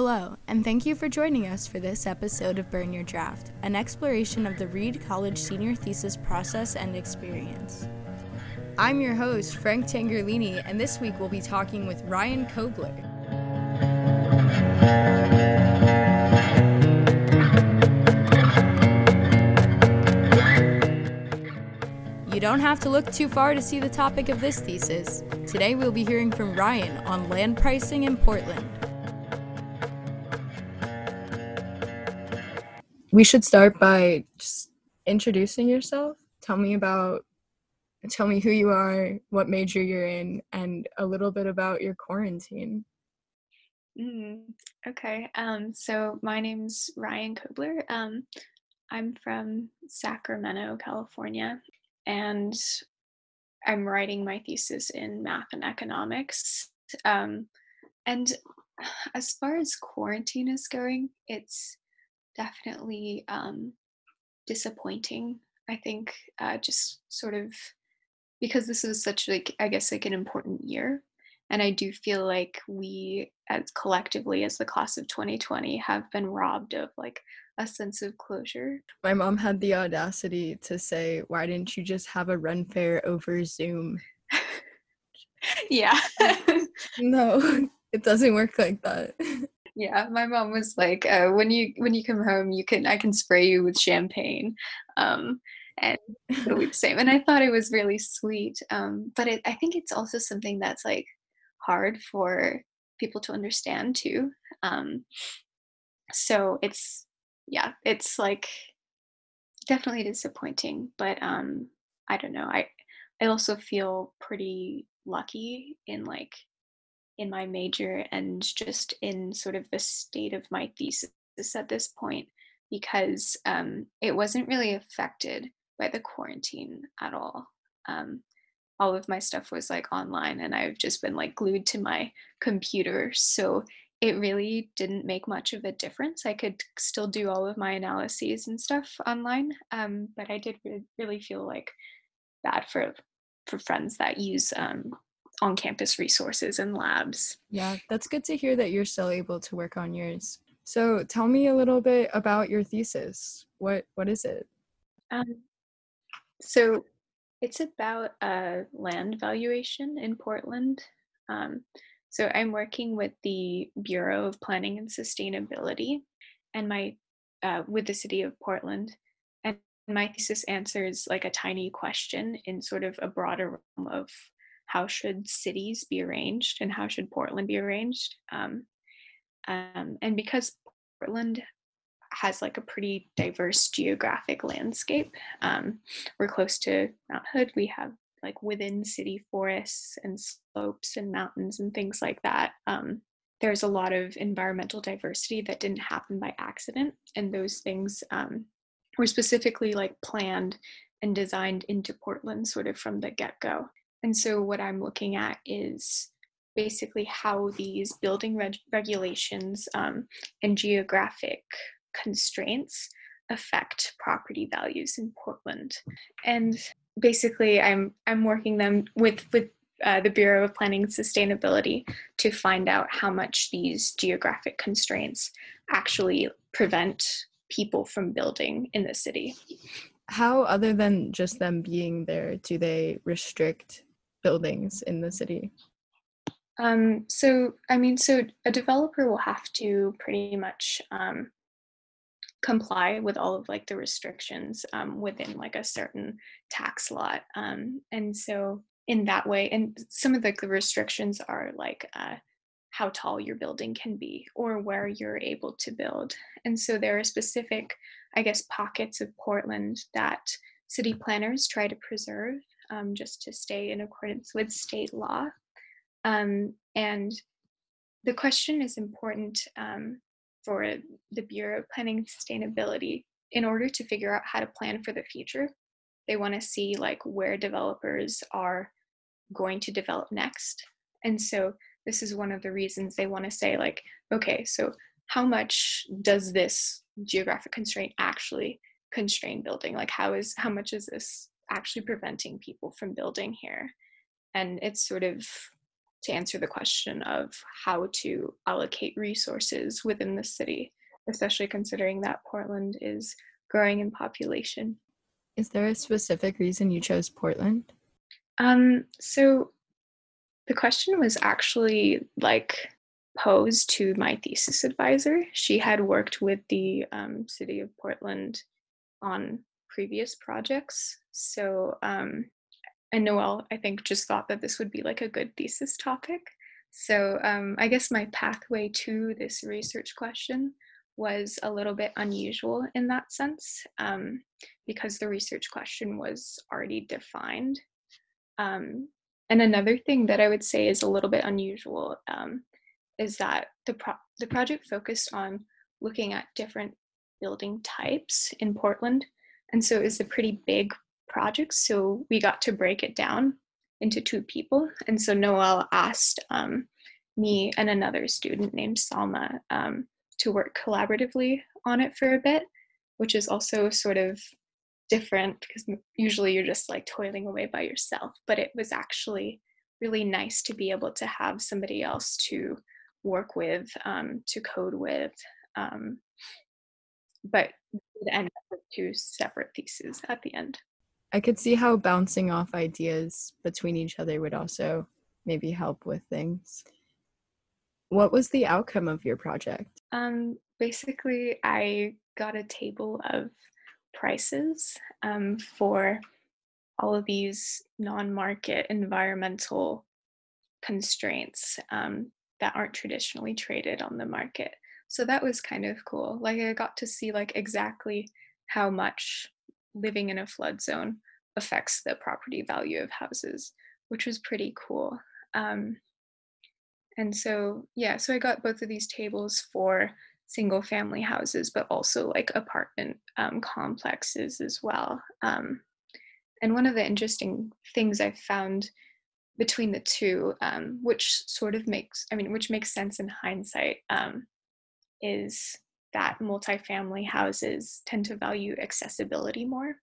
Hello, and thank you for joining us for this episode of Burn Your Draft, an exploration of the Reed College senior thesis process and experience. I'm your host, Frank Tangerlini, and this week we'll be talking with Ryan Kobler. You don't have to look too far to see the topic of this thesis. Today we'll be hearing from Ryan on land pricing in Portland. We should start by just introducing yourself. Tell me about tell me who you are, what major you're in, and a little bit about your quarantine. Mm, okay. Um, so my name's Ryan Kobler. Um, I'm from Sacramento, California, and I'm writing my thesis in math and economics. Um, and as far as quarantine is going, it's definitely um, disappointing. I think uh, just sort of because this is such like I guess like an important year, and I do feel like we as collectively as the class of 2020 have been robbed of like a sense of closure. My mom had the audacity to say, "Why didn't you just have a Renn Fayre over Zoom?" yeah. no, it doesn't work like that. Yeah, my mom was like, uh, "When you when you come home, you can I can spray you with champagne." Um, and the same. And I thought it was really sweet. Um, but it, I think it's also something that's like hard for people to understand too. Um, so it's yeah, it's like definitely disappointing. But um, I don't know. I I also feel pretty lucky in like in my major and just in sort of the state of my thesis at this point because um, it wasn't really affected by the quarantine at all. Um, all of my stuff was like online and I've just been like glued to my computer. So it really didn't make much of a difference. I could still do all of my analyses and stuff online, um, but I did re- really feel like bad for for friends that use um, on campus resources and labs. Yeah, that's good to hear that you're still able to work on yours. So tell me a little bit about your thesis. What what is it? Um, so it's about a land valuation in Portland. Um, so I'm working with the Bureau of Planning and Sustainability, and my uh, with the city of Portland. And my thesis answers like a tiny question in sort of a broader realm of how should cities be arranged and how should Portland be arranged. Um, um, and because Portland has like a pretty diverse geographic landscape. Um, we're close to Mount Hood. We have like within city forests and slopes and mountains and things like that. Um, there's a lot of environmental diversity that didn't happen by accident, and those things um, were specifically like planned and designed into Portland sort of from the get go. And so, what I'm looking at is basically how these building reg- regulations um, and geographic constraints affect property values in Portland. And basically I'm I'm working them with with uh, the Bureau of Planning and Sustainability to find out how much these geographic constraints actually prevent people from building in the city. How, other than just them being there, do they restrict buildings in the city? Um, so, I mean, so a developer will have to pretty much um, comply with all of like the restrictions um, within like a certain tax lot um, and so in that way and some of the, the restrictions are like uh, how tall your building can be or where you're able to build and so there are specific i guess pockets of portland that city planners try to preserve um, just to stay in accordance with state law um, and the question is important um, for the Bureau of Planning Sustainability in order to figure out how to plan for the future. They want to see like where developers are going to develop next. And so this is one of the reasons they want to say like, okay, so how much does this geographic constraint actually constrain building? Like how is how much is this actually preventing people from building here? And it's sort of to answer the question of how to allocate resources within the city, especially considering that Portland is growing in population. Is there a specific reason you chose Portland? Um, so the question was actually like posed to my thesis advisor. She had worked with the um, city of Portland on previous projects. So, um, and Noel, I think, just thought that this would be like a good thesis topic. So, um, I guess my pathway to this research question was a little bit unusual in that sense um, because the research question was already defined. Um, and another thing that I would say is a little bit unusual um, is that the pro- the project focused on looking at different building types in Portland, and so it was a pretty big project. So we got to break it down into two people, and so Noel asked um, me and another student named Salma um, to work collaboratively on it for a bit, which is also sort of different because usually you're just like toiling away by yourself. But it was actually really nice to be able to have somebody else to work with, um, to code with. Um, but it ended up with two separate theses at the end. I could see how bouncing off ideas between each other would also maybe help with things. What was the outcome of your project? Um, basically, I got a table of prices um, for all of these non market environmental constraints um, that aren't traditionally traded on the market. So that was kind of cool. Like I got to see like exactly how much living in a flood zone affects the property value of houses, which was pretty cool. Um, and so yeah, so I got both of these tables for single family houses, but also like apartment um, complexes as well. Um, and one of the interesting things I found between the two, um, which sort of makes, I mean, which makes sense in hindsight, um, is that multifamily houses tend to value accessibility more.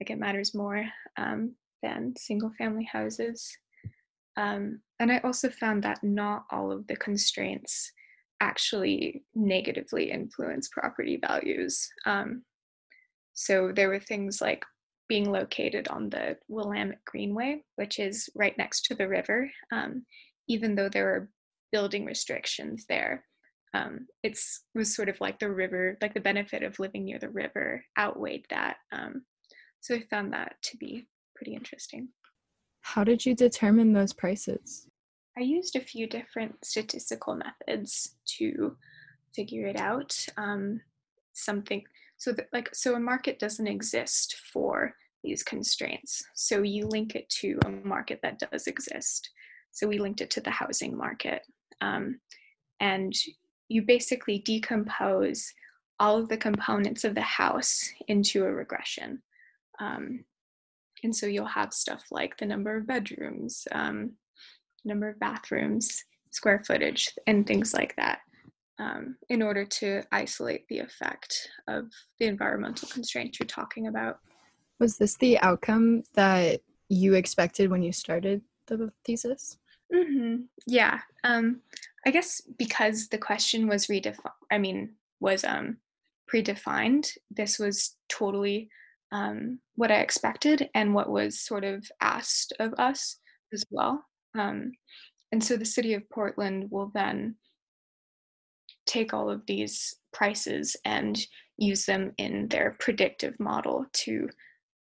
Like it matters more um, than single family houses. Um, and I also found that not all of the constraints actually negatively influence property values. Um, so there were things like being located on the Willamette Greenway, which is right next to the river, um, even though there are building restrictions there. Um, it's was sort of like the river, like the benefit of living near the river outweighed that. Um, so I found that to be pretty interesting. How did you determine those prices? I used a few different statistical methods to figure it out. Um, something so that like so a market doesn't exist for these constraints. So you link it to a market that does exist. So we linked it to the housing market. Um, and you basically decompose all of the components of the house into a regression. Um, and so you'll have stuff like the number of bedrooms, um, number of bathrooms, square footage, and things like that um, in order to isolate the effect of the environmental constraints you're talking about. Was this the outcome that you expected when you started the thesis? Mm-hmm. Yeah. Um, I guess because the question was redefined, I mean, was um, predefined, this was totally um, what I expected and what was sort of asked of us as well. Um, and so the city of Portland will then take all of these prices and use them in their predictive model to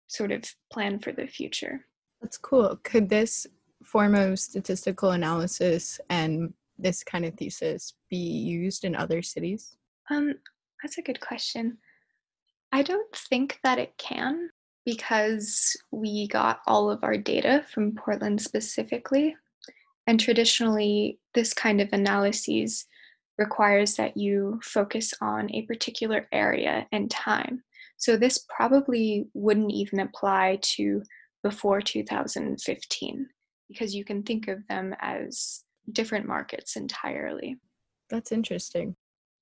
sort of plan for the future. That's cool. Could this form of statistical analysis and this kind of thesis be used in other cities? Um, that's a good question. I don't think that it can because we got all of our data from Portland specifically. And traditionally, this kind of analyses requires that you focus on a particular area and time. So this probably wouldn't even apply to before 2015 because you can think of them as different markets entirely. That's interesting.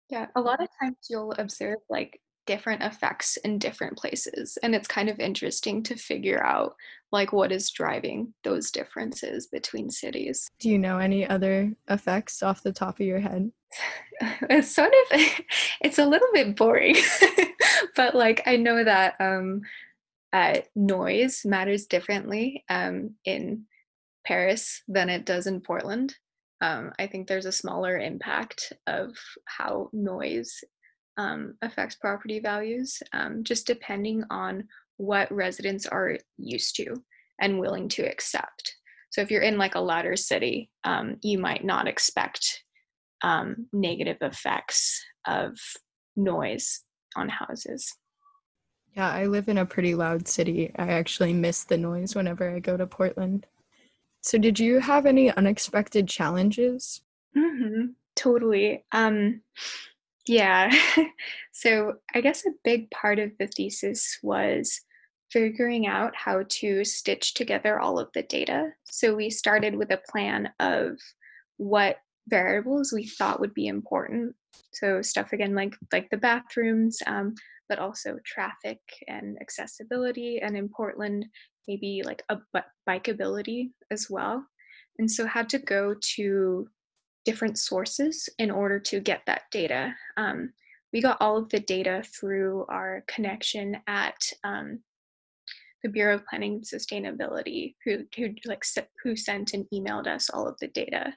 Yeah, a lot of times you'll observe like different effects in different places and it's kind of interesting to figure out like what is driving those differences between cities do you know any other effects off the top of your head it's sort of it's a little bit boring but like i know that um uh, noise matters differently um, in paris than it does in portland um, i think there's a smaller impact of how noise um, affects property values, um, just depending on what residents are used to and willing to accept. So if you're in like a louder city, um, you might not expect um, negative effects of noise on houses. Yeah, I live in a pretty loud city. I actually miss the noise whenever I go to Portland. So, did you have any unexpected challenges? Mm-hmm, totally. Um, yeah. so I guess a big part of the thesis was figuring out how to stitch together all of the data. So we started with a plan of what variables we thought would be important. So stuff again like like the bathrooms, um, but also traffic and accessibility, and in Portland maybe like a bikeability as well. And so had to go to different sources in order to get that data. Um, we got all of the data through our connection at um, the Bureau of Planning and Sustainability, who who like who sent and emailed us all of the data,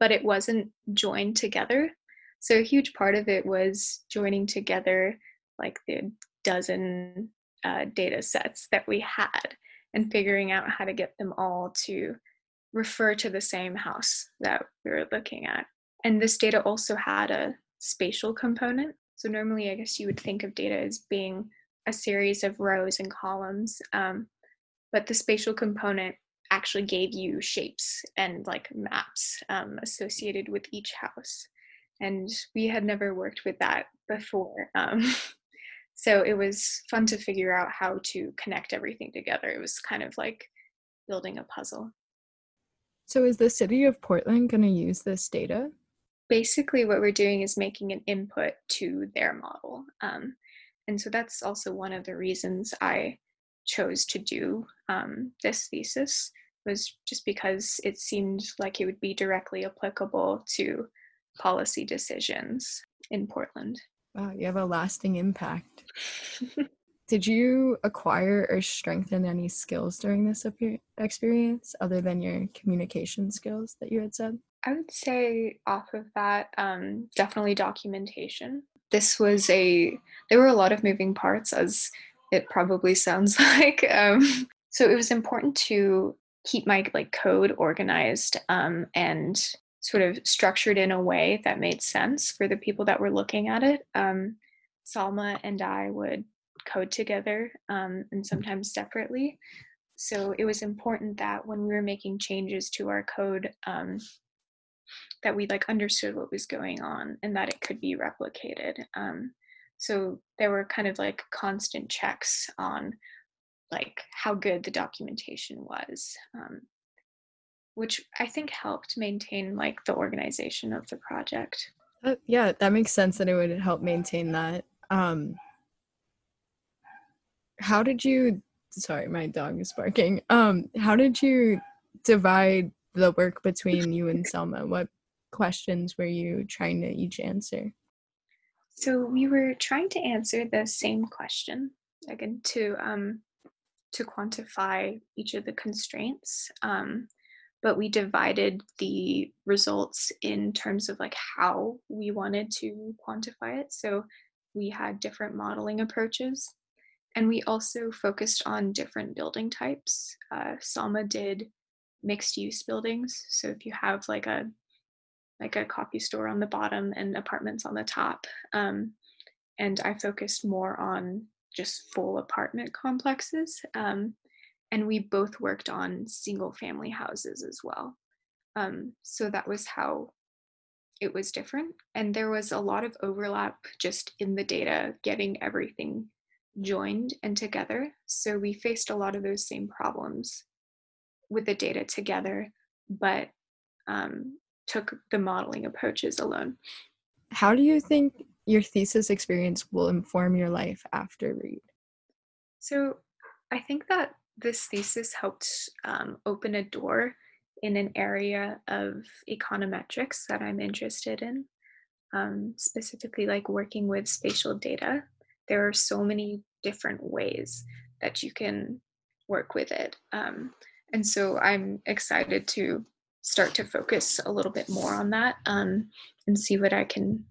but it wasn't joined together. So a huge part of it was joining together like the dozen uh, data sets that we had and figuring out how to get them all to refer to the same house that we were looking at. And this data also had a spatial component. So normally, I guess you would think of data as being a series of rows and columns, um, but the spatial component actually gave you shapes and like maps um, associated with each house. And we had never worked with that before. Um, so it was fun to figure out how to connect everything together. It was kind of like building a puzzle. So, is the city of Portland going to use this data? Basically, what we're doing is making an input to their model. Um, and so that's also one of the reasons I chose to do um, this thesis was just because it seemed like it would be directly applicable to policy decisions in Portland. Wow, you have a lasting impact. Did you acquire or strengthen any skills during this experience other than your communication skills that you had said? I would say off of that, um, definitely documentation. This was a, there were a lot of moving parts as it probably sounds like. Um, so it was important to keep my like code organized um, and sort of structured in a way that made sense for the people that were looking at it. Um, Salma and I would code together um, and sometimes separately. So it was important that when we were making changes to our code, um, that we like understood what was going on and that it could be replicated. Um, so there were kind of like constant checks on like how good the documentation was, um, which I think helped maintain like the organization of the project. Uh, yeah, that makes sense that it would help maintain that. Um, how did you sorry my dog is barking um how did you divide the work between you and selma what questions were you trying to each answer so we were trying to answer the same question again to um to quantify each of the constraints um but we divided the results in terms of like how we wanted to quantify it so we had different modeling approaches and we also focused on different building types. Uh, Salma did mixed use buildings. So if you have like a like a coffee store on the bottom and apartments on the top, um, and I focused more on just full apartment complexes. Um, and we both worked on single family houses as well. Um, so that was how it was different. And there was a lot of overlap just in the data, getting everything joined and together. So we faced a lot of those same problems with the data together, but um, took the modeling approaches alone. How do you think your thesis experience will inform your life after Reed? So I think that this thesis helped um, open a door in an area of econometrics that I'm interested in, um, specifically like working with spatial data. There are so many different ways that you can work with it. Um, and so I'm excited to start to focus a little bit more on that um, and see what I can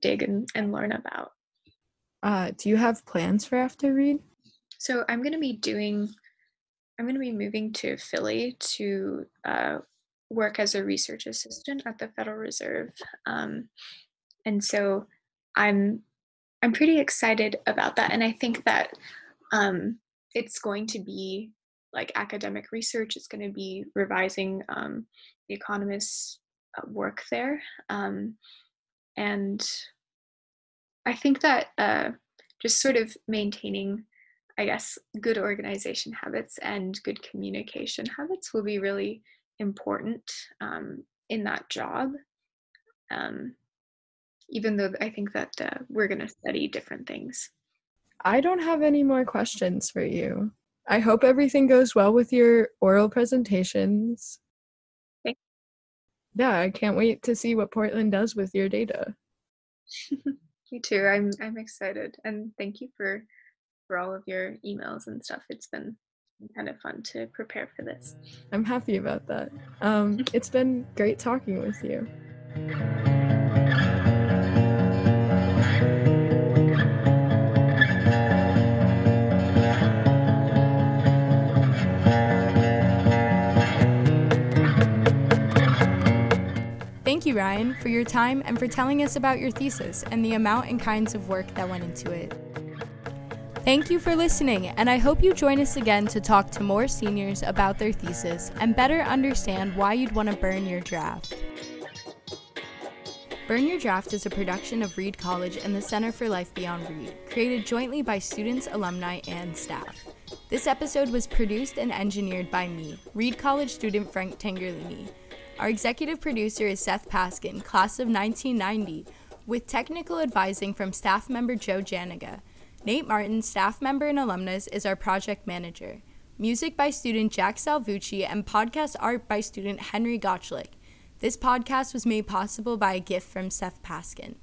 dig and, and learn about. Uh, do you have plans for after Reed? So I'm going to be doing, I'm going to be moving to Philly to uh, work as a research assistant at the Federal Reserve. Um, and so I'm, I'm pretty excited about that. And I think that um, it's going to be like academic research. It's going to be revising um, the economists' work there. Um, and I think that uh, just sort of maintaining, I guess, good organization habits and good communication habits will be really important um, in that job. Um, even though I think that uh, we're going to study different things. I don't have any more questions for you. I hope everything goes well with your oral presentations. Thanks. Yeah, I can't wait to see what Portland does with your data. Me too. I'm I'm excited. And thank you for for all of your emails and stuff. It's been kind of fun to prepare for this. I'm happy about that. Um, it's been great talking with you. Thank you, Ryan, for your time and for telling us about your thesis and the amount and kinds of work that went into it. Thank you for listening, and I hope you join us again to talk to more seniors about their thesis and better understand why you'd want to burn your draft. Burn Your Draft is a production of Reed College and the Center for Life Beyond Reed, created jointly by students, alumni, and staff. This episode was produced and engineered by me, Reed College student Frank Tangerlini. Our executive producer is Seth Paskin, class of 1990, with technical advising from staff member Joe Janiga. Nate Martin, staff member and alumnus, is our project manager. Music by student Jack Salvucci and podcast art by student Henry Gottschlick. This podcast was made possible by a gift from Seth Paskin.